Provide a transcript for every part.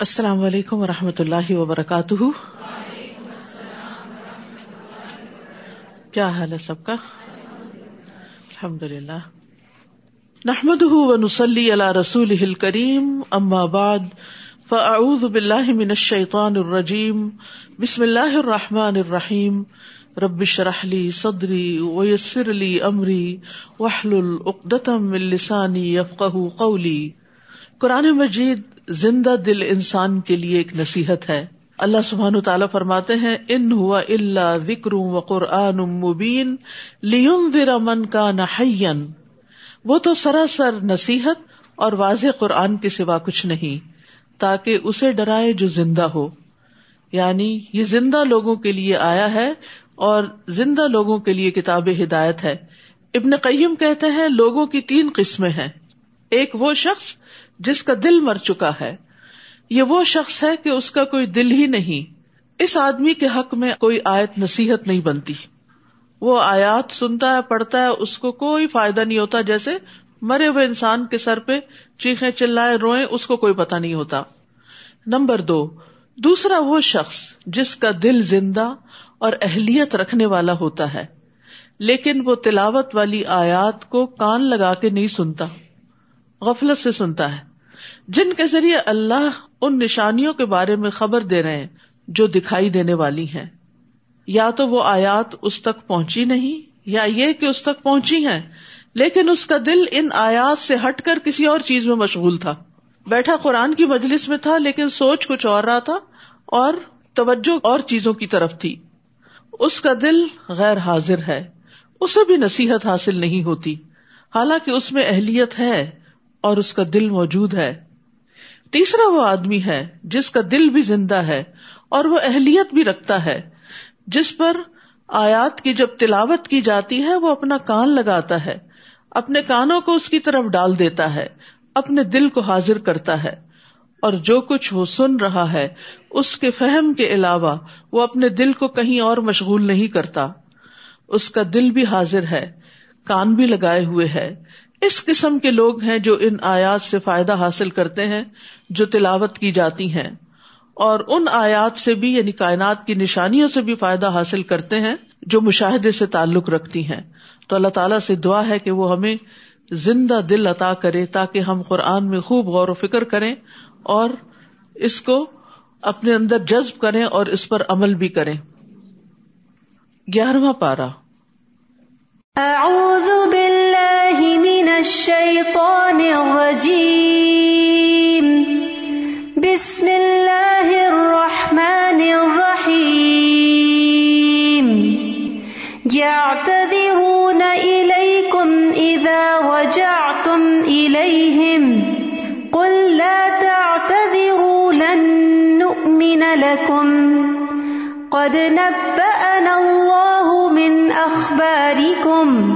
السلام علیکم و رحمۃ اللہ وبرکاتہ۔ کیا حال ہے سب کا؟ الحمد للہ نحمد نسلی اللہ رسول کریم اما بعد، فاعوذ باللہ من الشیطان الرجیم، بسم اللہ الرحمٰن الرحیم۔ ربش رحلی صدری ویسر علی عمری وحل العقدم السانی یفق قولی۔ قرآن مجید زندہ دل انسان کے لیے ایک نصیحت ہے۔ اللہ سبحان تعالیٰ فرماتے ہیں، ان ہوا اللہ وکر و قرآن مبین لیون من کا نحین وہ تو سراسر نصیحت اور واضح قرآن کے سوا کچھ نہیں، تاکہ اسے ڈرائے جو زندہ ہو۔ یعنی یہ زندہ لوگوں کے لیے آیا ہے اور زندہ لوگوں کے لیے کتاب ہدایت ہے۔ ابن قیم کہتے ہیں، لوگوں کی تین قسمیں ہیں۔ ایک وہ شخص جس کا دل مر چکا ہے، یہ وہ شخص ہے کہ اس کا کوئی دل ہی نہیں۔ اس آدمی کے حق میں کوئی آیت نصیحت نہیں بنتی۔ وہ آیات سنتا ہے، پڑھتا ہے، اس کو کوئی فائدہ نہیں ہوتا۔ جیسے مرے ہوئے انسان کے سر پہ چیخے چلائے روئے اس کو کوئی پتا نہیں ہوتا۔ نمبر دو، دوسرا وہ شخص جس کا دل زندہ اور اہلیت رکھنے والا ہوتا ہے، لیکن وہ تلاوت والی آیات کو کان لگا کے نہیں سنتا۔ غفلت سے سنتا ہے۔ جن کے ذریعے اللہ ان نشانیوں کے بارے میں خبر دے رہے ہیں جو دکھائی دینے والی ہیں۔ یا تو وہ آیات اس تک پہنچی نہیں، یا یہ کہ اس تک پہنچی ہیں، لیکن اس کا دل ان آیات سے ہٹ کر کسی اور چیز میں مشغول تھا۔ بیٹھا قرآن کی مجلس میں تھا، لیکن سوچ کچھ اور رہا تھا اور توجہ اور چیزوں کی طرف تھی۔ اس کا دل غیر حاضر ہے، اسے بھی نصیحت حاصل نہیں ہوتی۔ حالانکہ اس میں اہلیت ہے۔ اور اس کا دل موجود ہے۔ تیسرا وہ آدمی ہے جس کا دل بھی زندہ ہے اور وہ اہلیت بھی رکھتا ہے۔ جس پر آیات کی جب تلاوت کی جاتی ہے، وہ اپنا کان لگاتا ہے، اپنے کانوں کو اس کی طرف ڈال دیتا ہے، اپنے دل کو حاضر کرتا ہے۔ اور جو کچھ وہ سن رہا ہے، اس کے فہم کے علاوہ وہ اپنے دل کو کہیں اور مشغول نہیں کرتا۔ اس کا دل بھی حاضر ہے، کان بھی لگائے ہوئے ہے۔ اس قسم کے لوگ ہیں جو ان آیات سے فائدہ حاصل کرتے ہیں، جو تلاوت کی جاتی ہیں۔ اور ان آیات سے بھی یعنی کائنات کی نشانیوں سے بھی فائدہ حاصل کرتے ہیں، جو مشاہدے سے تعلق رکھتی ہیں۔ تو اللہ تعالیٰ سے دعا ہے کہ وہ ہمیں زندہ دل عطا کرے، تاکہ ہم قرآن میں خوب غور و فکر کریں اور اس کو اپنے اندر جذب کریں اور اس پر عمل بھی کریں۔ گیارہواں پارا اعوذ من الشیطان الرجیم بسم اللہ الرحمن الرحیم یعتذرون الیکم اذا وجعتم الیہم قل لا تعتذروا، لن نؤمن لکم قد نبأنا اللہ من اخبارکم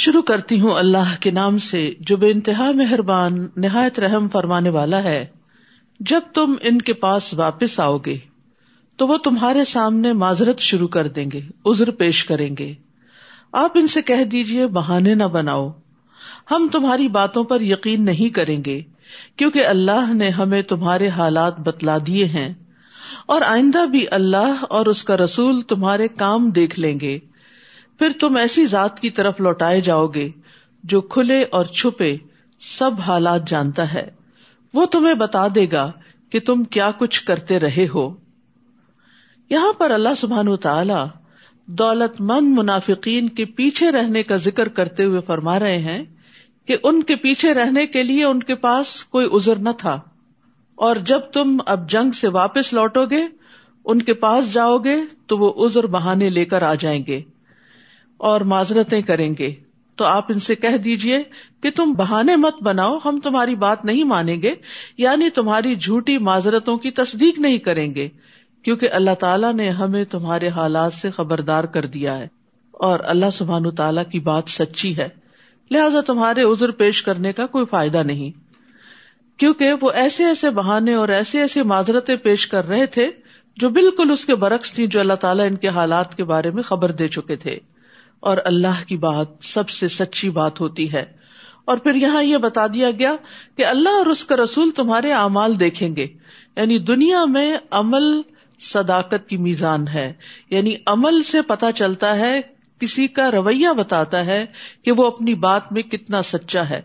شروع کرتی ہوں اللہ کے نام سے، جو بے انتہا مہربان، نہایت رحم فرمانے والا ہے۔ جب تم ان کے پاس واپس آؤ گے، تو وہ تمہارے سامنے معذرت شروع کر دیں گے ازر پیش کریں گے۔ آپ ان سے کہہ دیجیے بہانے نہ بناؤ۔ ہم تمہاری باتوں پر یقین نہیں کریں گے، کیونکہ اللہ نے ہمیں تمہارے حالات بتلا دیے ہیں۔ اور آئندہ بھی اللہ اور اس کا رسول تمہارے کام دیکھ لیں گے۔ پھر تم ایسی ذات کی طرف لوٹائے جاؤ گے جو کھلے اور چھپے سب حالات جانتا ہے۔ وہ تمہیں بتا دے گا کہ تم کیا کچھ کرتے رہے ہو۔ یہاں پر اللہ سبحان تعالی دولت مند منافقین کے پیچھے رہنے کا ذکر کرتے ہوئے فرما رہے ہیں کہ ان کے پیچھے رہنے کے لیے ان کے پاس کوئی ازر نہ تھا۔ اور جب تم اب جنگ سے واپس لوٹو گے، ان کے پاس جاؤ گے تو وہ ازر بہانے لے کر آ جائیں گے۔ اور معذرتیں کریں گے۔ تو آپ ان سے کہہ دیجیے کہ تم بہانے مت بناؤ، ہم تمہاری بات نہیں مانیں گے یعنی تمہاری جھوٹی معذرتوں کی تصدیق نہیں کریں گے، کیونکہ اللہ تعالیٰ نے ہمیں تمہارے حالات سے خبردار کر دیا ہے۔ اور اللہ سبحان تعالیٰ کی بات سچی ہے۔ لہذا تمہارے عذر پیش کرنے کا کوئی فائدہ نہیں۔ کیونکہ وہ ایسے ایسے بہانے اور ایسے ایسے معذرتیں پیش کر رہے تھے جو بالکل اس کے برعکس تھی جو اللہ تعالیٰ ان کے حالات کے بارے میں خبر دے چکے تھے۔ اور اللہ کی بات سب سے سچی بات ہوتی ہے۔ اور پھر یہاں یہ بتا دیا گیا کہ اللہ اور اس کا رسول تمہارے اعمال دیکھیں گے۔ یعنی دنیا میں عمل صداقت کی میزان ہے۔ یعنی عمل سے پتا چلتا ہے، کسی کا رویہ بتاتا ہے کہ وہ اپنی بات میں کتنا سچا ہے۔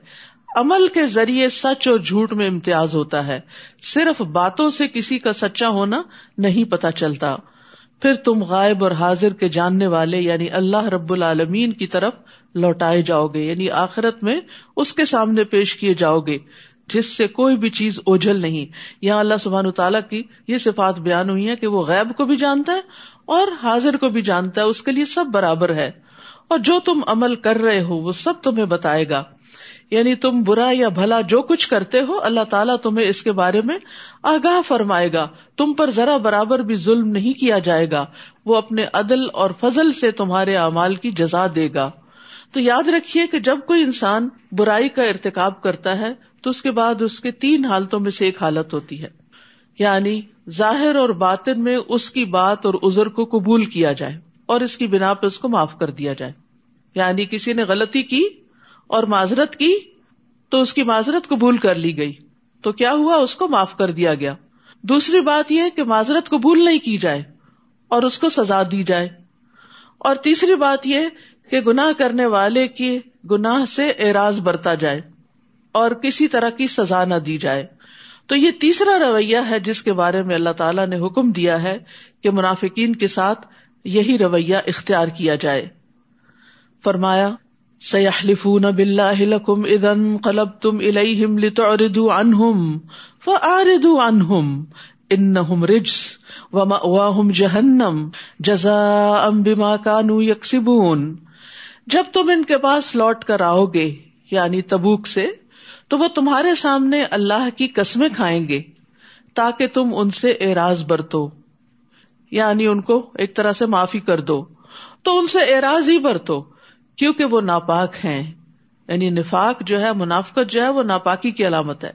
عمل کے ذریعے سچ اور جھوٹ میں امتیاز ہوتا ہے۔ صرف باتوں سے کسی کا سچا ہونا نہیں پتا چلتا۔ پھر تم غائب اور حاضر کے جاننے والے یعنی اللہ رب العالمین کی طرف لوٹائے جاؤ گے یعنی آخرت میں اس کے سامنے پیش کیے جاؤ گے، جس سے کوئی بھی چیز اوجھل نہیں۔ یہاں اللہ سبحان تعالیٰ کی یہ صفات بیان ہوئی ہے کہ وہ غیب کو بھی جانتا ہے اور حاضر کو بھی جانتا ہے، اس کے لیے سب برابر ہے۔ اور جو تم عمل کر رہے ہو، وہ سب تمہیں بتائے گا۔ یعنی تم برا یا بھلا جو کچھ کرتے ہو، اللہ تعالیٰ تمہیں اس کے بارے میں آگاہ فرمائے گا۔ تم پر ذرا برابر بھی ظلم نہیں کیا جائے گا۔ وہ اپنے عدل اور فضل سے تمہارے اعمال کی جزا دے گا۔ تو یاد رکھیے کہ جب کوئی انسان برائی کا ارتکاب کرتا ہے، تو اس کے بعد اس کے تین حالتوں میں سے ایک حالت ہوتی ہے۔ یعنی ظاہر اور باطن میں اس کی بات اور ازر کو قبول کیا جائے اور اس کی بنا پہ اس کو معاف کر دیا جائے۔ یعنی کسی نے غلطی کی اور معذرت کی تو اس کی معذرت قبول کر لی گئی۔ تو کیا ہوا؟ اس کو معاف کر دیا گیا۔ دوسری بات یہ کہ معذرت قبول نہیں کی جائے اور اس کو سزا دی جائے۔ اور تیسری بات یہ کہ گناہ کرنے والے کی گناہ سے اعراض برتا جائے اور کسی طرح کی سزا نہ دی جائے۔ تو یہ تیسرا رویہ ہے جس کے بارے میں اللہ تعالیٰ نے حکم دیا ہے کہ منافقین کے ساتھ یہی رویہ اختیار کیا جائے۔ فرمایا سیاحلفون باللہ لکم اذن قلبتم الیہم لتعرضوا عنہم فاعرضوا عنہم انہم رجس ومأواہم جہنم جزاء بما کانوا یکسبون جب تم ان کے پاس لوٹ کر آؤ گے یعنی تبوک سے، تو وہ تمہارے سامنے اللہ کی قسمیں کھائیں گے تاکہ تم ان سے اعراض برتو۔ یعنی ان کو ایک طرح سے معافی کر دو۔ تو ان سے اعراض ہی برتو۔ کیونکہ وہ ناپاک ہیں۔ یعنی نفاق جو ہے، منافقت جو ہے، وہ ناپاکی کی علامت ہے۔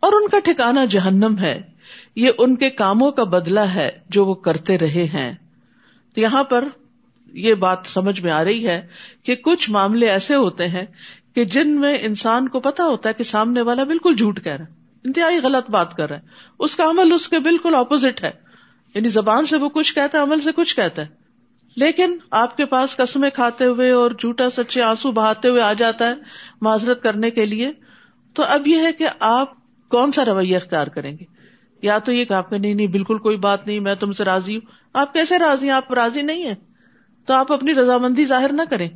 اور ان کا ٹھکانا جہنم ہے۔ یہ ان کے کاموں کا بدلہ ہے جو وہ کرتے رہے ہیں۔ تو یہاں پر یہ بات سمجھ میں آ رہی ہے کہ کچھ معاملے ایسے ہوتے ہیں کہ جن میں انسان کو پتا ہوتا ہے کہ سامنے والا بالکل جھوٹ کہہ رہا ہے، انتہائی غلط بات کر رہا ہے۔ اس کا عمل اس کے بالکل اپوزٹ ہے۔ یعنی زبان سے وہ کچھ کہتا ہے، عمل سے کچھ کہتا ہے۔ لیکن آپ کے پاس قسمیں کھاتے ہوئے اور جھوٹا سچے آنسو بہاتے ہوئے آ جاتا ہے معذرت کرنے کے لیے، تو اب یہ ہے کہ آپ کون سا رویہ اختیار کریں گے؟ یا تو یہ کہ آپ نہیں نہیں، بالکل کوئی بات نہیں، میں تم سے راضی ہوں۔ آپ کیسے راضی ہیں؟ آپ راضی نہیں ہیں۔ تو آپ اپنی رضامندی ظاہر نہ کریں۔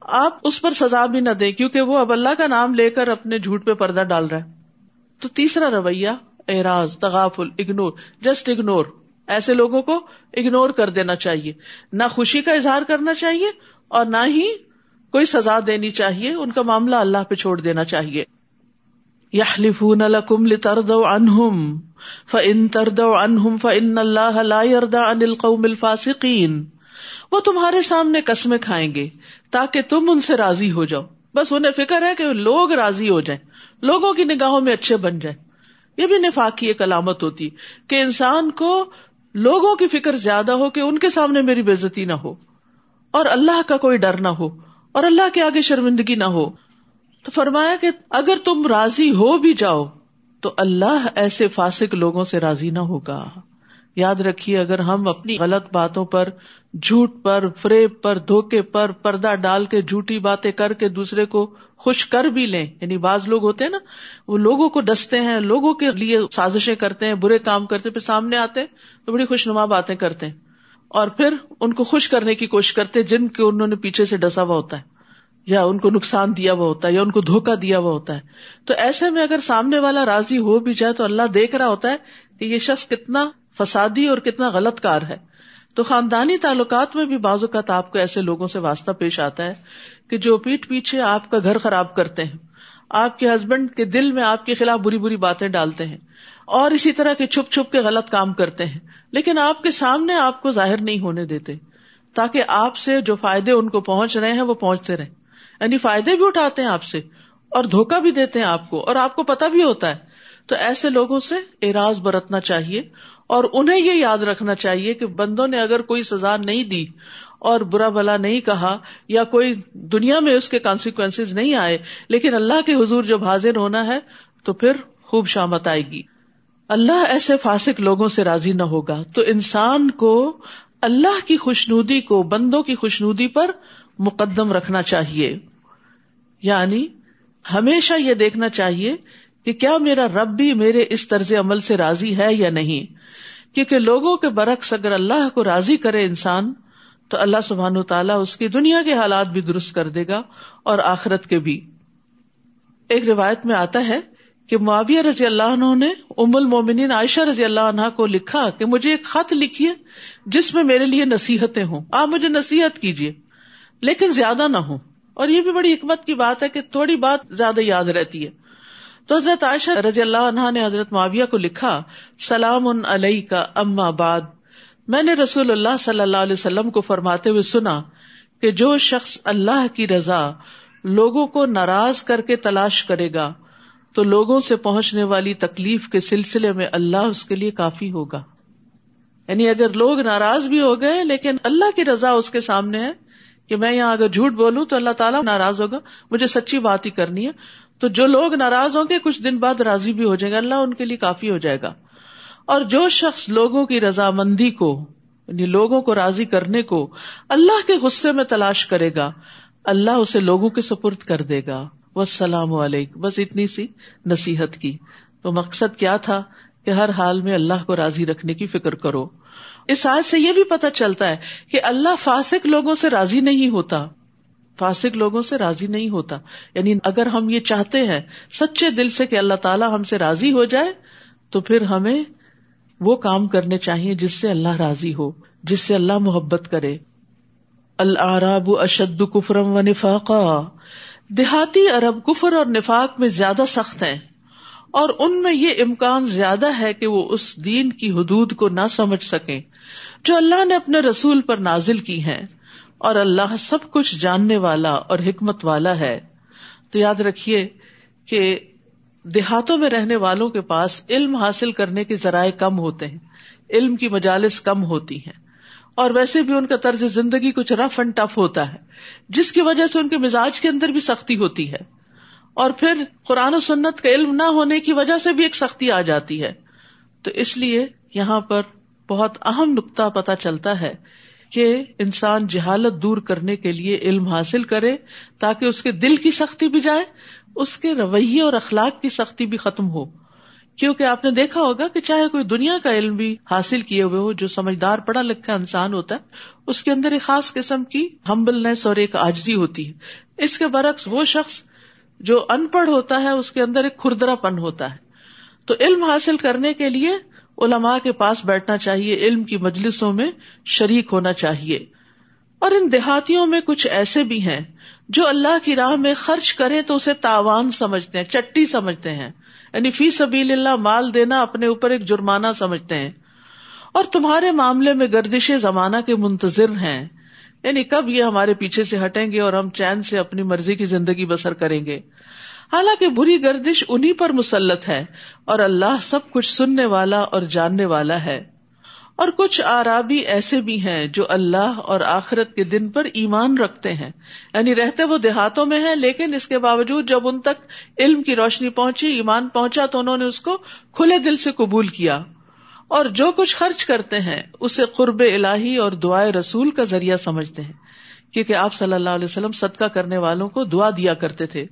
آپ اس پر سزا بھی نہ دیں، کیونکہ وہ اب اللہ کا نام لے کر اپنے جھوٹ پہ پردہ ڈال رہا ہے۔ تو تیسرا رویہ، اعراض، تغافل اگنور جسٹ اگنور ایسے لوگوں کو اگنور کر دینا چاہیے۔ نہ خوشی کا اظہار کرنا چاہیے اور نہ ہی کوئی سزا دینی چاہیے۔ ان کا معاملہ اللہ پہ چھوڑ دینا چاہیے۔ یحلفون لکم لتردوا عنہم، فان تردوا عنہم فان اللہ لا يرضى عن القوم الفاسقین۔ وہ تمہارے سامنے قسمیں کھائیں گے تاکہ تم ان سے راضی ہو جاؤ۔ بس انہیں فکر ہے کہ لوگ راضی ہو جائیں، لوگوں کی نگاہوں میں اچھے بن جائیں۔ یہ بھی نفاق کی ایک علامت ہوتی کہ انسان کو لوگوں کی فکر زیادہ ہو کہ ان کے سامنے میری بےزتی نہ ہو اور اللہ کا کوئی ڈر نہ ہو اور اللہ کے آگے شرمندگی نہ ہو۔ تو فرمایا کہ اگر تم راضی ہو بھی جاؤ تو اللہ ایسے فاسق لوگوں سے راضی نہ ہوگا۔ یاد رکھیے، اگر ہم اپنی غلط باتوں پر، جھوٹ پر، فریب پر، دھوکے پر پردہ ڈال کے جھوٹی باتیں کر کے دوسرے کو خوش کر بھی لیں یعنی بعض لوگ ہوتے ہیں نا، وہ لوگوں کو ڈستے ہیں، لوگوں کے لیے سازشیں کرتے ہیں، برے کام کرتے پھر سامنے آتے ہیں، تو بڑی خوش نما باتیں کرتے ہیں۔ اور پھر ان کو خوش کرنے کی کوشش کرتے جن کے انہوں نے پیچھے سے ڈسا ہوا ہوتا ہے، یا ان کو نقصان دیا ہوا ہوتا ہے، یا ان کو دھوکا دیا ہوا ہوتا ہے۔ تو ایسے میں اگر سامنے والا راضی ہو بھی جائے تو اللہ دیکھ رہا ہوتا ہے کہ یہ شخص کتنا فسادی اور کتنا غلط کار ہے۔ تو خاندانی تعلقات میں بھی بعض اوقات آپ کو ایسے لوگوں سے واسطہ پیش آتا ہے کہ جو پیٹ پیچھے آپ کا گھر خراب کرتے ہیں۔ آپ کے ہسبینڈ کے دل میں آپ کے خلاف بری بری باتیں ڈالتے ہیں۔ اور اسی طرح کے چھپ چھپ کے غلط کام کرتے ہیں۔ لیکن آپ کے سامنے آپ کو ظاہر نہیں ہونے دیتے۔ تاکہ آپ سے جو فائدے ان کو پہنچ رہے ہیں وہ پہنچتے رہیں۔ یعنی فائدے بھی اٹھاتے ہیں آپ سے اور دھوکا بھی دیتے ہیں آپ کو اور آپ کو پتا بھی ہوتا ہے۔ تو ایسے لوگوں سے اراض برتنا چاہیے اور انہیں یہ یاد رکھنا چاہیے کہ بندوں نے اگر کوئی سزا نہیں دی اور برا بلا نہیں کہا یا کوئی دنیا میں اس کے کانسیکوینس نہیں آئے، لیکن اللہ کے حضور جب حاضر ہونا ہے تو پھر خوب شامت آئے گی۔ اللہ ایسے فاسق لوگوں سے راضی نہ ہوگا۔ تو انسان کو اللہ کی خوشنودی کو، بندوں کی خوشنودی پر مقدم رکھنا چاہیے۔ یعنی ہمیشہ یہ دیکھنا چاہیے کہ کیا میرا رب بھی میرے اس طرز عمل سے راضی ہے یا نہیں۔ کیونکہ لوگوں کے برعکس اگر اللہ کو راضی کرے انسان، تو اللہ سبحان تعالیٰ اس کی دنیا کے حالات بھی درست کر دے گا اور آخرت کے بھی۔ ایک روایت میں آتا ہے کہ معاویہ رضی اللہ عنہ نے ام المومنین عائشہ رضی اللہ عنہ کو لکھا کہ مجھے ایک خط لکھیے جس میں میرے لیے نصیحتیں ہوں۔ آپ مجھے نصیحت کیجیے لیکن زیادہ نہ ہو اور یہ بھی بڑی حکمت کی بات ہے کہ تھوڑی بات زیادہ یاد رہتی ہے۔ تو حضرت عائشہ رضی اللہ عنہ نے حضرت معاویہ کو لکھا، سلام ان علیہ کا اما بعد۔ میں نے رسول اللہ صلی اللہ علیہ وسلم کو فرماتے ہوئے سنا کہ جو شخص اللہ کی رضا لوگوں کو ناراض کر کے تلاش کرے گا، تو لوگوں سے پہنچنے والی تکلیف کے سلسلے میں اللہ اس کے لیے کافی ہوگا۔ یعنی اگر لوگ ناراض بھی ہو گئے، لیکن اللہ کی رضا اس کے سامنے ہے کہ میں یہاں اگر جھوٹ بولوں تو اللہ تعالیٰ ناراض ہوگا۔ مجھے سچی بات ہی کرنی ہے۔ تو جو لوگ ناراض ہوں گے، کچھ دن بعد راضی بھی ہو جائے گا اللہ ان کے لیے کافی ہو جائے گا۔ اور جو شخص لوگوں کی رضامندی کو یعنی لوگوں کو راضی کرنے کو اللہ کے غصے میں تلاش کرے گا، اللہ اسے لوگوں کے سپرد کر دے گا۔ السلام علیکم۔ بس اتنی سی نصیحت کی۔ تو مقصد کیا تھا؟ کہ ہر حال میں اللہ کو راضی رکھنے کی فکر کرو۔ اس آج سے یہ بھی پتا چلتا ہے کہ اللہ فاسق لوگوں سے راضی نہیں ہوتا۔ فاسق لوگوں سے راضی نہیں ہوتا۔ یعنی اگر ہم یہ چاہتے ہیں سچے دل سے کہ اللہ تعالیٰ ہم سے راضی ہو جائے، تو پھر ہمیں وہ کام کرنے چاہیے جس سے اللہ راضی ہو، جس سے اللہ محبت کرے۔ العراب اشد کفرم و نفاقا۔ دیہاتی عرب کفر اور نفاق میں زیادہ سخت ہیں۔ اور ان میں یہ امکان زیادہ ہے کہ وہ اس دین کی حدود کو نہ سمجھ سکیں جو اللہ نے اپنے رسول پر نازل کی ہیں۔ اور اللہ سب کچھ جاننے والا اور حکمت والا ہے۔ تو یاد رکھیے کہ دیہاتوں میں رہنے والوں کے پاس علم حاصل کرنے کے ذرائع کم ہوتے ہیں، علم کی مجالس کم ہوتی ہیں۔ اور ویسے بھی ان کا طرز زندگی کچھ رف اینڈ ٹف ہوتا ہے، جس کی وجہ سے ان کے مزاج کے اندر بھی سختی ہوتی ہے۔ اور پھر قرآن و سنت کا علم نہ ہونے کی وجہ سے بھی ایک سختی آ جاتی ہے۔ تو اس لیے یہاں پر بہت اہم نقطہ پتا چلتا ہے کہ انسان جہالت دور کرنے کے لیے علم حاصل کرے تاکہ اس کے دل کی سختی بھی جائے، اس کے رویے اور اخلاق کی سختی بھی ختم ہو۔ کیونکہ آپ نے دیکھا ہوگا کہ چاہے کوئی دنیا کا علم بھی حاصل کیے ہوئے ہو، جو سمجھدار پڑھا لکھا انسان ہوتا ہے، اس کے اندر ایک خاص قسم کی ہمبلنس اور ایک آجزی ہوتی ہے۔ اس کے برعکس وہ شخص جو ان پڑھ ہوتا ہے، اس کے اندر ایک کھردرا پن ہوتا ہے۔ تو علم حاصل کرنے کے لیے علماء کے پاس بیٹھنا چاہیے، علم کی مجلسوں میں شریک ہونا چاہیے۔ اور ان دیہاتیوں میں کچھ ایسے بھی ہیں جو اللہ کی راہ میں خرچ کرے تو اسے تاوان سمجھتے ہیں، چٹی سمجھتے ہیں۔ یعنی فی سبیل اللہ مال دینا اپنے اوپر ایک جرمانہ سمجھتے ہیں۔ اور تمہارے معاملے میں گردش زمانہ کے منتظر ہیں۔ یعنی کب یہ ہمارے پیچھے سے ہٹیں گے اور ہم چین سے اپنی مرضی کی زندگی بسر کریں گے۔ حالانکہ بری گردش انہیں پر مسلط ہے اور اللہ سب کچھ سننے والا اور جاننے والا ہے۔ اور کچھ آرابی ایسے بھی ہیں جو اللہ اور آخرت کے دن پر ایمان رکھتے ہیں۔ یعنی رہتے وہ دیہاتوں میں ہیں، لیکن اس کے باوجود جب ان تک علم کی روشنی پہنچی، ایمان پہنچا تو انہوں نے اس کو کھلے دل سے قبول کیا۔ اور جو کچھ خرچ کرتے ہیں، اسے قرب الہی اور دعائے رسول کا ذریعہ سمجھتے ہیں۔ کیونکہ آپ صلی اللہ علیہ وسلم صدقہ کرنے والوں کو دعا دیا کرتے تھے۔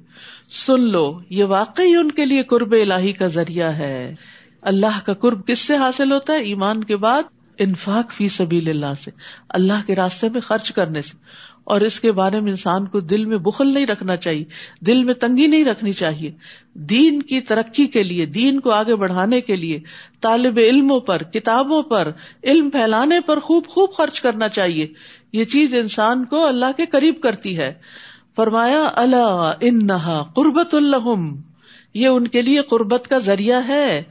سن لو، یہ واقعی ان کے لیے قرب الہی کا ذریعہ ہے۔ اللہ کا قرب کس سے حاصل ہوتا ہے؟ ایمان کے بعد انفاق فی سبیل اللہ سے، اللہ کے راستے میں خرچ کرنے سے۔ اور اس کے بارے میں انسان کو دل میں بخل نہیں رکھنا چاہیے، دل میں تنگی نہیں رکھنی چاہیے۔ دین کی ترقی کے لیے، دین کو آگے بڑھانے کے لیے طالب علموں پر، کتابوں پر، علم پھیلانے پر خوب خوب خرچ کرنا چاہیے۔ یہ چیز انسان کو اللہ کے قریب کرتی ہے۔ فرمایا اللہ ان قربت الحم یہ ان کے لیے قربت کا ذریعہ ہے۔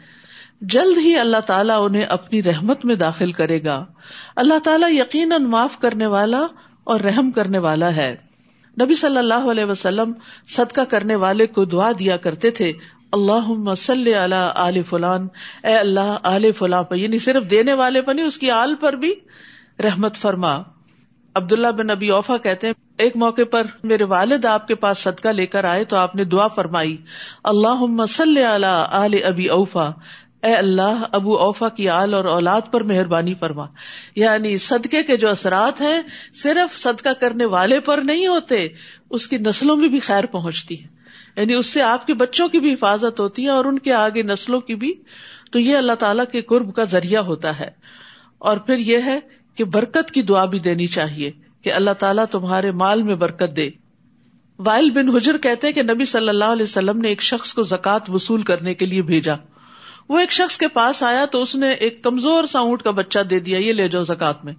جلد ہی اللہ تعالیٰ انہیں اپنی رحمت میں داخل کرے گا۔ اللہ تعالیٰ یقیناً معاف کرنے والا اور رحم کرنے والا ہے۔ نبی صلی اللہ علیہ وسلم صدقہ کرنے والے کو دعا دیا کرتے تھے اللہ مسل علی فلان۔ اے اللہ علیہ فلاں پر یعنی صرف دینے والے پر نہیں، اس کی آل پر بھی رحمت فرما۔ عبداللہ بن ابی اوفا کہتے ہیں، ایک موقع پر میرے والد آپ کے پاس صدقہ لے کر آئے تو آپ نے دعا فرمائی اللہ مسل علی ابی اوفا۔ اے اللہ، ابو اوفا کی آل اور اولاد پر مہربانی فرما۔ یعنی صدقے کے جو اثرات ہیں، صرف صدقہ کرنے والے پر نہیں ہوتے، اس کی نسلوں میں بھی خیر پہنچتی ہے۔ یعنی اس سے آپ کے بچوں کی بھی حفاظت ہوتی ہے اور ان کے آگے نسلوں کی بھی۔ تو یہ اللہ تعالیٰ کے قرب کا ذریعہ ہوتا ہے۔ اور پھر یہ ہے کہ برکت کی دعا بھی دینی چاہیے کہ اللہ تعالیٰ تمہارے مال میں برکت دے۔ وائل بن حجر کہتے کہ نبی صلی اللہ علیہ وسلم نے ایک شخص کو زکات وصول کرنے کے لیے بھیجا۔ وہ ایک شخص کے پاس آیا تو اس نے ایک کمزور سا اونٹ کا بچہ دے دیا، یہ لے جاؤ زکات میں۔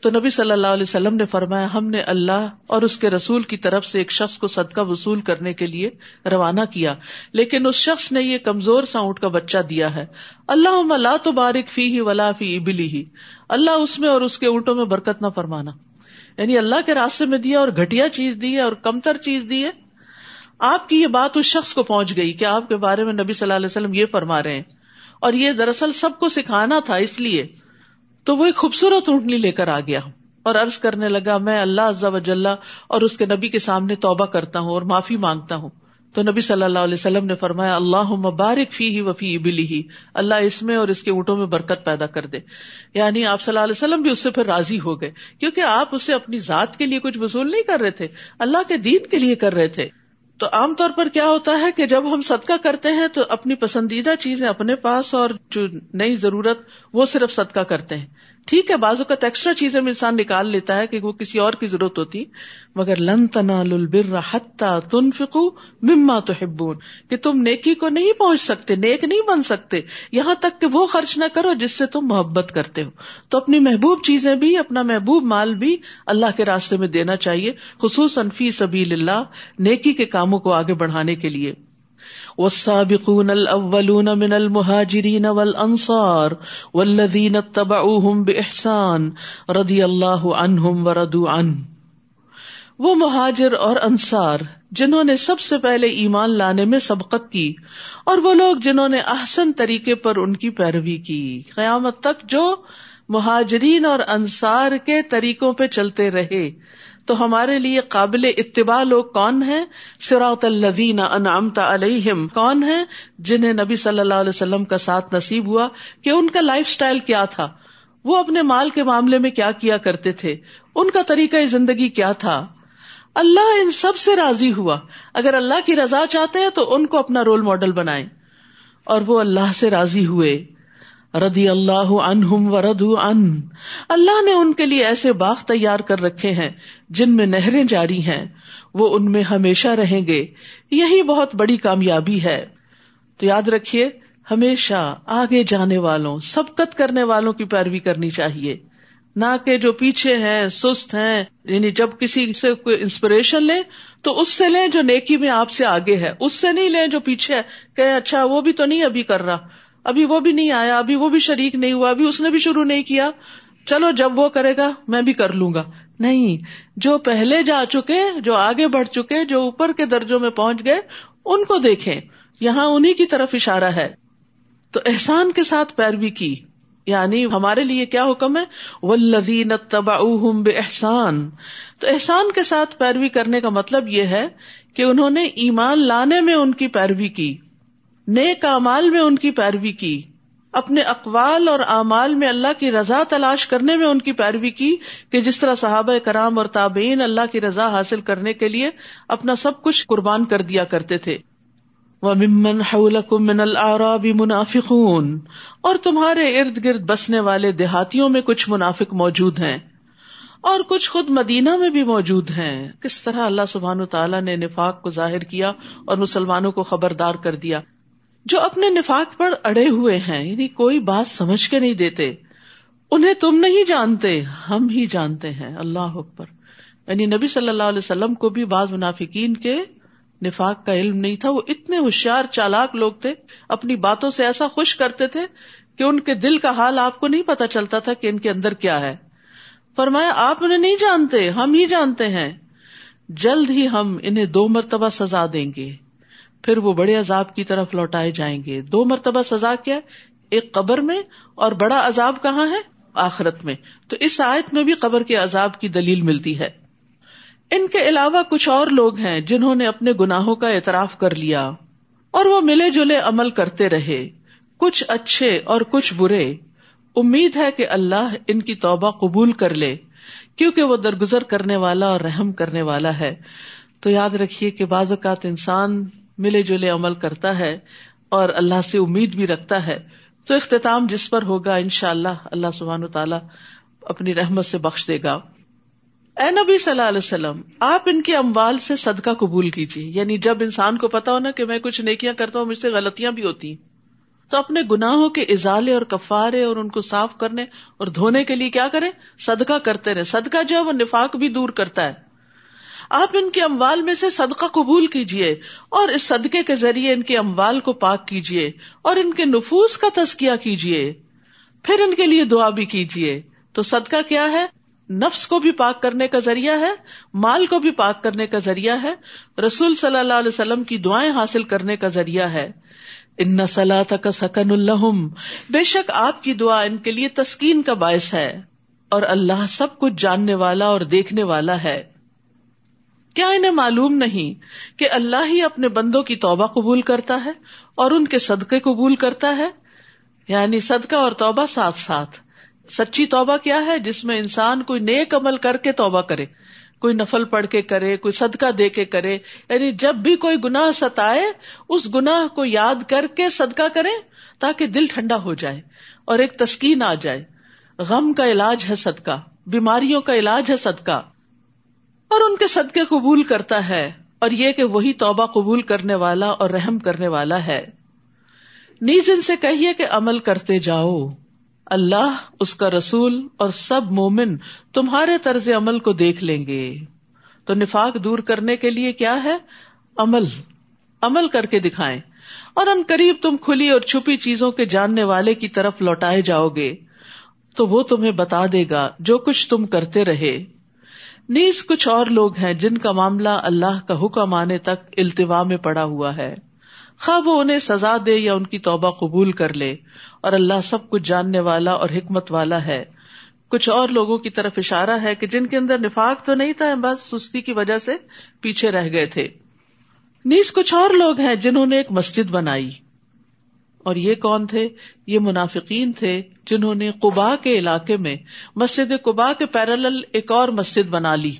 تو نبی صلی اللہ علیہ وسلم نے فرمایا، ہم نے اللہ اور اس کے رسول کی طرف سے ایک شخص کو صدقہ وصول کرنے کے لیے روانہ کیا، لیکن اس شخص نے یہ کمزور سا اونٹ کا بچہ دیا ہے۔ اللہ لا تو بارک فی ہی ولا فی ابلی ہی اللہ اس میں اور اس کے اونٹوں میں برکت نہ فرمانا۔ یعنی اللہ کے راستے میں دیا اور گٹیا چیز دی ہے اور کمتر چیز دی ہے۔ آپ کی یہ بات اس شخص کو پہنچ گئی کہ آپ کے بارے میں نبی صلی اللہ علیہ وسلم یہ فرما رہے ہیں۔ اور یہ دراصل سب کو سکھانا تھا اس لیے تو وہ ایک خوبصورت اونٹنی لے کر آ گیا اور عرض کرنے لگا، میں اللہ عزا وجاللہ اور اس کے نبی کے سامنے توبہ کرتا ہوں اور معافی مانگتا ہوں۔ تو نبی صلی اللہ علیہ وسلم نے فرمایا اللہ مبارک فی ہی وفی ابلی ہی اللہ اس میں اور اس کے اونٹوں میں برکت پیدا کر دے۔ یعنی آپ صلی اللہ علیہ وسلم بھی اس سے پھر راضی ہو گئے، کیونکہ آپ اسے اپنی ذات کے لیے کچھ وصول نہیں کر رہے تھے، اللہ کے دین کے لیے کر رہے تھے۔ تو عام طور پر کیا ہوتا ہے کہ جب ہم صدقہ کرتے ہیں تو اپنی پسندیدہ چیزیں اپنے پاس اور جو نئی ضرورت وہ صرف صدقہ کرتے ہیں۔ ٹھیک ہے بازو کا ایکسٹرا چیزیں انسان نکال لیتا ہے کہ وہ کسی اور کی ضرورت ہوتی، مگر لن تنا البر حتہ تن فکو مما تو ہبون کہ تم نیکی کو نہیں پہنچ سکتے، نیک نہیں بن سکتے، یہاں تک کہ وہ خرچ نہ کرو جس سے تم محبت کرتے ہو۔ تو اپنی محبوب چیزیں بھی، اپنا محبوب مال بھی اللہ کے راستے میں دینا چاہیے، خصوصاً فی سبیل اللہ، نیکی کے کاموں کو آگے بڑھانے کے لیے۔ والسابقون الاولون من المهاجرين والانصار والذين اتبعوهم باحسان رضي الله عنهم ورضوا عنه وہ مہاجر اور انصار جنہوں نے سب سے پہلے ایمان لانے میں سبقت کی اور وہ لوگ جنہوں نے احسن طریقے پر ان کی پیروی کی۔ قیامت تک جو مہاجرین اور انصار کے طریقوں پہ چلتے رہے تو ہمارے لیے قابل اتباع لوگ کون ہیں؟ سراط الدین انعامتا علیہم، کون ہیں؟ جنہیں نبی صلی اللہ علیہ وسلم کا ساتھ نصیب ہوا کہ ان کا لائف اسٹائل کیا تھا؟ وہ اپنے مال کے معاملے میں کیا کیا کرتے تھے؟ ان کا طریقہ زندگی کیا تھا؟ اللہ ان سب سے راضی ہوا۔ اگر اللہ کی رضا چاہتے ہیں تو ان کو اپنا رول ماڈل بنائے اور وہ اللہ سے راضی ہوئے۔ ردی اللہ عنہم و ردو ان اللہ نے ان کے لیے ایسے باغ تیار کر رکھے ہیں جن میں نہریں جاری ہیں۔ وہ ان میں ہمیشہ رہیں گے۔ یہی بہت بڑی کامیابی ہے۔ تو یاد رکھیے، ہمیشہ آگے جانے والوں، سبقت کرنے والوں کی پیروی کرنی چاہیے۔ نہ کہ جو پیچھے ہیں، سست ہیں یعنی جب کسی سے کوئی انسپریشن لیں، تو اس سے لیں جو نیکی میں آپ سے آگے ہے۔ اس سے نہیں لیں جو پیچھے ہے، کہ اچھا وہ بھی تو نہیں ابھی کر رہا۔ ابھی وہ بھی نہیں آیا، ابھی وہ بھی شریک نہیں ہوا، ابھی اس نے بھی شروع نہیں کیا۔ چلو جب وہ کرے گا، میں بھی کر لوں گا۔ نہیں، جو پہلے جا چکے، جو آگے بڑھ چکے، جو اوپر کے درجوں میں پہنچ گئے، ان کو دیکھیں۔ یہاں انہیں کی طرف اشارہ ہے۔ تو احسان کے ساتھ پیروی کی۔ یعنی ہمارے لیے کیا حکم ہے؟ ولدین تبا بے احسان تو احسان کے ساتھ پیروی کرنے کا مطلب یہ ہے کہ انہوں نے ایمان لانے میں ان کی پیروی کی۔ نیک اعمال میں ان کی پیروی کی، اپنے اقوال اور اعمال میں اللہ کی رضا تلاش کرنے میں ان کی پیروی کی کہ جس طرح صحابہ کرام اور تابعین اللہ کی رضا حاصل کرنے کے لیے اپنا سب کچھ قربان کر دیا کرتے تھے۔ وہ ممن من العراب منافقون۔ اور تمہارے ارد گرد بسنے والے دیہاتیوں میں کچھ منافق موجود ہیں۔ اور کچھ خود مدینہ میں بھی موجود ہیں۔ کس طرح اللہ سبحان تعالیٰ نے نفاق کو ظاہر کیا اور مسلمانوں کو خبردار کر دیا۔ جو اپنے نفاق پر اڑے ہوئے ہیں یعنی کوئی بات سمجھ کے نہیں دیتے۔ انہیں تم نہیں جانتے، ہم ہی جانتے ہیں۔ اللہ اکبر۔ یعنی نبی صلی اللہ علیہ وسلم کو بھی بعض منافقین کے نفاق کا علم نہیں تھا۔ وہ اتنے ہوشیار، چالاک لوگ تھے۔ اپنی باتوں سے ایسا خوش کرتے تھے کہ ان کے دل کا حال آپ کو نہیں پتا چلتا تھا کہ ان کے اندر کیا ہے۔ فرمایا، آپ انہیں نہیں جانتے، ہم ہی جانتے ہیں۔ جلد ہی ہم انہیں دو مرتبہ سزا دیں گے۔ پھر وہ بڑے عذاب کی طرف لوٹائے جائیں گے۔ دو مرتبہ سزا کیا؟ ایک قبر میں اور بڑا عذاب کہاں ہے؟ آخرت میں۔ تو اس آیت میں بھی قبر کے عذاب کی دلیل ملتی ہے۔ ان کے علاوہ کچھ اور لوگ ہیں جنہوں نے اپنے گناہوں کا اعتراف کر لیا اور وہ ملے جلے عمل کرتے رہے۔ کچھ اچھے اور کچھ برے۔ امید ہے کہ اللہ ان کی توبہ قبول کر لے، کیونکہ وہ درگزر کرنے والا اور رحم کرنے والا ہے۔ تو یاد رکھیے کہ بعض اوقات انسان ملے جلے عمل کرتا ہے اور اللہ سے امید بھی رکھتا ہے، تو اختتام جس پر ہوگا ان شاء اللہ اللہ سبحان تعالیٰ اپنی رحمت سے بخش دے گا۔ اے نبی صلی اللہ علیہ وسلم، آپ ان کے اموال سے صدقہ قبول کیجیے یعنی جب انسان کو پتا ہونا کہ میں کچھ نیکیاں کرتا ہوں، مجھ سے غلطیاں بھی ہوتی ہیں۔ تو اپنے گناہوں کے ازالے اور کفارے اور ان کو صاف کرنے اور دھونے کے لیے کیا کریں؟ صدقہ کرتے رہے۔ صدقہ جو ہے وہ نفاق بھی دور کرتا ہے۔ آپ ان کے اموال میں سے صدقہ قبول کیجیے اور اس صدقے کے ذریعے ان کے اموال کو پاک کیجیے اور ان کے نفوس کا تزکیہ کیجیے پھر ان کے لیے دعا بھی کیجیے تو صدقہ کیا ہے؟ نفس کو بھی پاک کرنے کا ذریعہ ہے، مال کو بھی پاک کرنے کا ذریعہ ہے۔ رسول صلی اللہ علیہ وسلم کی دعائیں حاصل کرنے کا ذریعہ ہے۔ ان نسلا کا سکن الحم بے شک آپ کی دعا ان کے لیے تسکین کا باعث ہے اور اللہ سب کچھ جاننے والا اور دیکھنے والا ہے۔ کیا انہیں معلوم نہیں کہ اللہ ہی اپنے بندوں کی توبہ قبول کرتا ہے اور ان کے صدقے قبول کرتا ہے؟ یعنی صدقہ اور توبہ ساتھ ساتھ۔ سچی توبہ کیا ہے؟ جس میں انسان کوئی نیک عمل کر کے توبہ کرے، کوئی نفل پڑھ کے کرے، کوئی صدقہ دے کے کرے۔ یعنی جب بھی کوئی گناہ ستائے، اس گناہ کو یاد کر کے صدقہ کرے تاکہ دل ٹھنڈا ہو جائے اور ایک تسکین آ جائے۔ غم کا علاج ہے صدقہ، بیماریوں کا علاج ہے صدقہ۔ اور ان کے صدقے قبول کرتا ہے اور یہ کہ وہی توبہ قبول کرنے والا اور رحم کرنے والا ہے۔ نیز ان سے کہیے کہ عمل کرتے جاؤ۔ اللہ، اس کا رسول اور سب مومن تمہارے طرز عمل کو دیکھ لیں گے۔ تو نفاق دور کرنے کے لیے کیا ہے؟ عمل۔ عمل کر کے دکھائیں۔ اور ان قریب تم کھلی اور چھپی چیزوں کے جاننے والے کی طرف لوٹائے جاؤ گے۔ تو وہ تمہیں بتا دے گا جو کچھ تم کرتے رہے۔ نیز کچھ اور لوگ ہیں جن کا معاملہ اللہ کا حکم آنے تک التوا میں پڑا ہوا ہے۔ خواہ وہ انہیں سزا دے یا ان کی توبہ قبول کر لے، اور اللہ سب کچھ جاننے والا اور حکمت والا ہے۔ کچھ اور لوگوں کی طرف اشارہ ہے کہ جن کے اندر نفاق تو نہیں تھا، بس سستی کی وجہ سے پیچھے رہ گئے تھے۔ نیز کچھ اور لوگ ہیں جنہوں نے ایک مسجد بنائی۔ اور یہ کون تھے؟ یہ منافقین تھے جنہوں نے قبا کے علاقے میں مسجد قبا کے پیرل ایک اور مسجد بنا لی،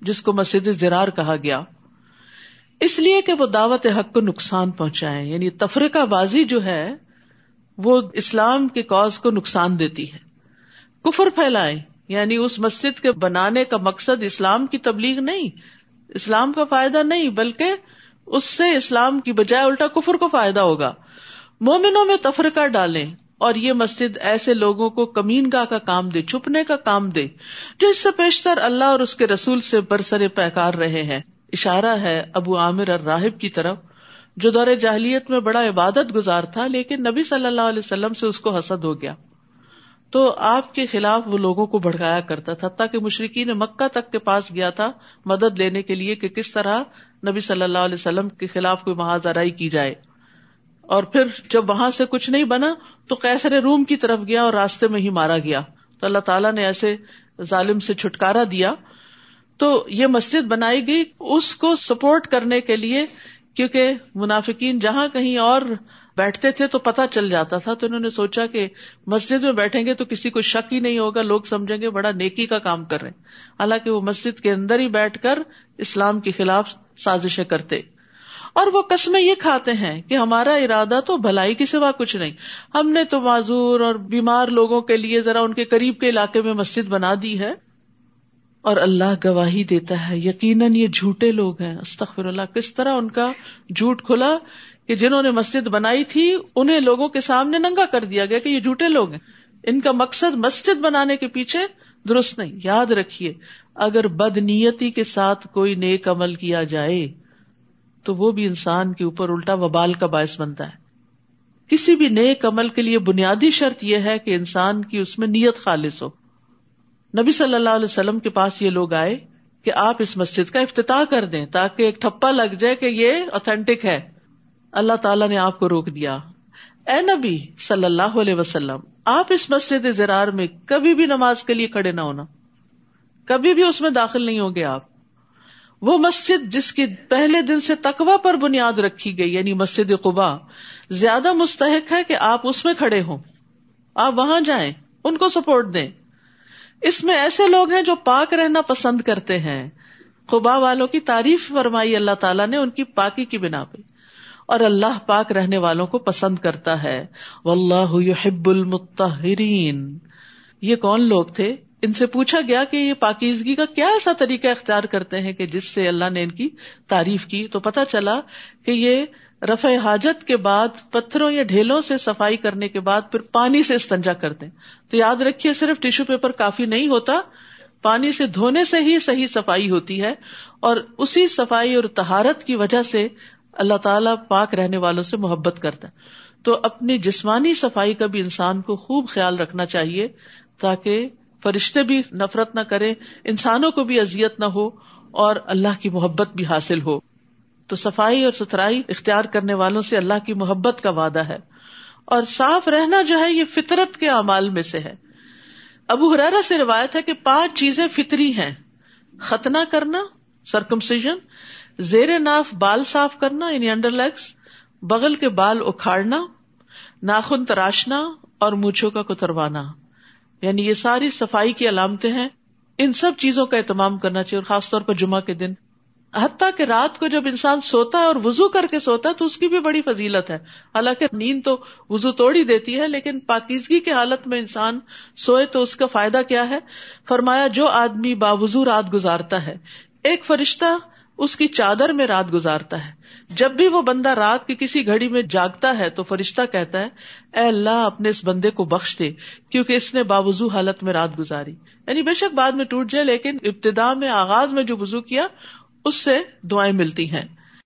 جس کو مسجد زرار کہا گیا۔ اس لیے کہ وہ دعوت حق کو نقصان پہنچائے یعنی تفریقہ بازی جو ہے، وہ اسلام کے کاز کو نقصان دیتی ہے۔ کفر پھیلائے یعنی اس مسجد کے بنانے کا مقصد اسلام کی تبلیغ نہیں، اسلام کا فائدہ نہیں، بلکہ اس سے اسلام کی بجائے الٹا کفر کو فائدہ ہوگا۔ مومنوں میں تفرقہ ڈالیں اور یہ مسجد ایسے لوگوں کو کمین گاہ کا کام دے، چھپنے کا کام دے، جو اس سے پیشتر اللہ اور اس کے رسول سے برسر پیکار رہے ہیں۔ اشارہ ہے ابو عامر اور راہب کی طرف، جو دور جاہلیت میں بڑا عبادت گزار تھا، لیکن نبی صلی اللہ علیہ وسلم سے اس کو حسد ہو گیا۔ تو آپ کے خلاف وہ لوگوں کو بھڑکایا کرتا تھا، تاکہ مشرقی نے مکہ تک کے پاس گیا تھا، مدد لینے کے لیے کہ کس طرح نبی صلی اللہ علیہ وسلم کے خلاف کوئی محاذرائی کی جائے۔ اور پھر جب وہاں سے کچھ نہیں بنا تو کیسر روم کی طرف گیا اور راستے میں ہی مارا گیا۔ تو اللہ تعالیٰ نے ایسے ظالم سے چھٹکارا دیا۔ تو یہ مسجد بنائی گئی اس کو سپورٹ کرنے کے لیے، کیونکہ منافقین جہاں کہیں اور بیٹھتے تھے تو پتا چل جاتا تھا۔ تو انہوں نے سوچا کہ مسجد میں بیٹھیں گے تو کسی کو شک ہی نہیں ہوگا، لوگ سمجھیں گے بڑا نیکی کا کام کر رہے حالانکہ وہ مسجد کے اندر ہی بیٹھ کر اسلام کے خلاف سازشیں کرتے۔ اور وہ قسمیں یہ کھاتے ہیں کہ ہمارا ارادہ تو بھلائی کی سوا کچھ نہیں۔ ہم نے تو معذور اور بیمار لوگوں کے لیے ذرا ان کے قریب کے علاقے میں مسجد بنا دی ہے اور اللہ گواہی دیتا ہے۔ یقیناً یہ جھوٹے لوگ ہیں۔ استخر اللہ۔ کس طرح ان کا جھوٹ کھلا کہ جنہوں نے مسجد بنائی تھی، انہیں لوگوں کے سامنے ننگا کر دیا گیا کہ یہ جھوٹے لوگ ہیں۔ ان کا مقصد مسجد بنانے کے پیچھے درست نہیں۔ یاد رکھیے، اگر بد نیتی کے ساتھ کوئی نیک عمل کیا جائے تو وہ بھی انسان کے اوپر الٹا وبال کا باعث بنتا ہے۔ کسی بھی نیک عمل کے لیے بنیادی شرط یہ ہے کہ انسان کی اس میں نیت خالص ہو۔ نبی صلی اللہ علیہ وسلم کے پاس یہ لوگ آئے کہ آپ اس مسجد کا افتتاح کر دیں تاکہ ایک ٹھپا لگ جائے کہ یہ اوتھینٹک ہے۔ اللہ تعالیٰ نے آپ کو روک دیا۔ اے نبی صلی اللہ علیہ وسلم، آپ اس مسجد زرار میں کبھی بھی نماز کے لیے کھڑے نہ ہونا۔ کبھی بھی اس میں داخل نہیں ہوگے آپ۔ وہ مسجد جس کی پہلے دن سے تقوا پر بنیاد رکھی گئی یعنی مسجد قبا زیادہ مستحق ہے کہ آپ اس میں کھڑے ہوں۔ آپ وہاں جائیں، ان کو سپورٹ دیں۔ اس میں ایسے لوگ ہیں جو پاک رہنا پسند کرتے ہیں۔ قبا والوں کی تعریف فرمائی، اللہ تعالیٰ نے ان کی پاکی کی بنا پہ۔ اور اللہ پاک رہنے والوں کو پسند کرتا ہے۔ واللہ يحب المطہرین۔ یہ کون لوگ تھے؟ ان سے پوچھا گیا کہ یہ پاکیزگی کا کیا ایسا طریقہ اختیار کرتے ہیں کہ جس سے اللہ نے ان کی تعریف کی؟ تو پتا چلا کہ یہ رفع حاجت کے بعد پتھروں یا ڈھیلوں سے صفائی کرنے کے بعد پھر پانی سے استنجا کرتے ہیں۔ تو یاد رکھیے، صرف ٹیشو پیپر کافی نہیں ہوتا، پانی سے دھونے سے ہی صحیح صفائی ہوتی ہے اور اسی صفائی اور تہارت کی وجہ سے اللہ تعالیٰ پاک رہنے والوں سے محبت کرتا ہے۔ تو اپنی جسمانی صفائی کا بھی انسان کو خوب خیال رکھنا چاہیے تاکہ فرشتے بھی نفرت نہ کرے انسانوں کو بھی اذیت نہ ہو اور اللہ کی محبت بھی حاصل ہو۔ تو صفائی اور ستھرائی اختیار کرنے والوں سے اللہ کی محبت کا وعدہ ہے۔ اور صاف رہنا جو ہے، یہ فطرت کے اعمال میں سے ہے۔ ابو حرارا سے روایت ہے کہ پانچ چیزیں فطری ہیں۔ ختنا کرنا سرکمسیزن زیر ناف بال صاف کرنا یعنی انڈر لیگس بغل کے بال اکھاڑنا، ناخن تراشنا اور مونچھوں کا کتروانا۔ یعنی یہ ساری صفائی کی علامتیں ہیں، ان سب چیزوں کا اہتمام کرنا چاہیے، اور خاص طور پر جمعہ کے دن۔ حتیٰ کہ رات کو جب انسان سوتا ہے اور وزو کر کے سوتا ہے، تو اس کی بھی بڑی فضیلت ہے۔ حالانکہ نیند تو وزو توڑی دیتی ہے، لیکن پاکیزگی کی حالت میں انسان سوئے تو اس کا فائدہ کیا ہے؟ فرمایا، جو آدمی باوضو رات گزارتا ہے، ایک فرشتہ اس کی چادر میں رات گزارتا ہے۔ جب بھی وہ بندہ رات کی کسی گھڑی میں جاگتا ہے تو فرشتہ کہتا ہے، اے اللہ اپنے اس بندے کو بخش دے، کیونکہ اس نے باوضو حالت میں رات گزاری۔ یعنی بے شک بعد میں ٹوٹ جائے، لیکن ابتدا میں آغاز میں جو وزو کیا، اس سے دعائیں ملتی ہیں۔